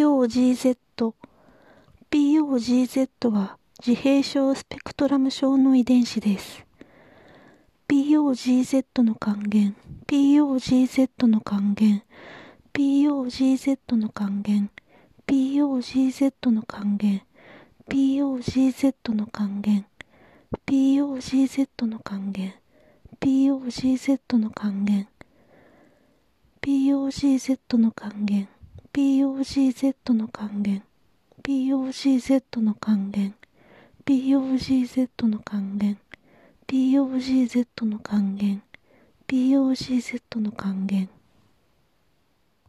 POGZ POGZ は自閉症スペクトラム症の遺伝子です。POGZ の還元。POGZ の還元。POGZ の還元。POGZ の還元。POGZ の還元。POGZ の還元。POGZ の還元。POGZ の還元。POGZ の還元 POGZ の還元 POGZ の還元 POGZ の還元 POGZ の還元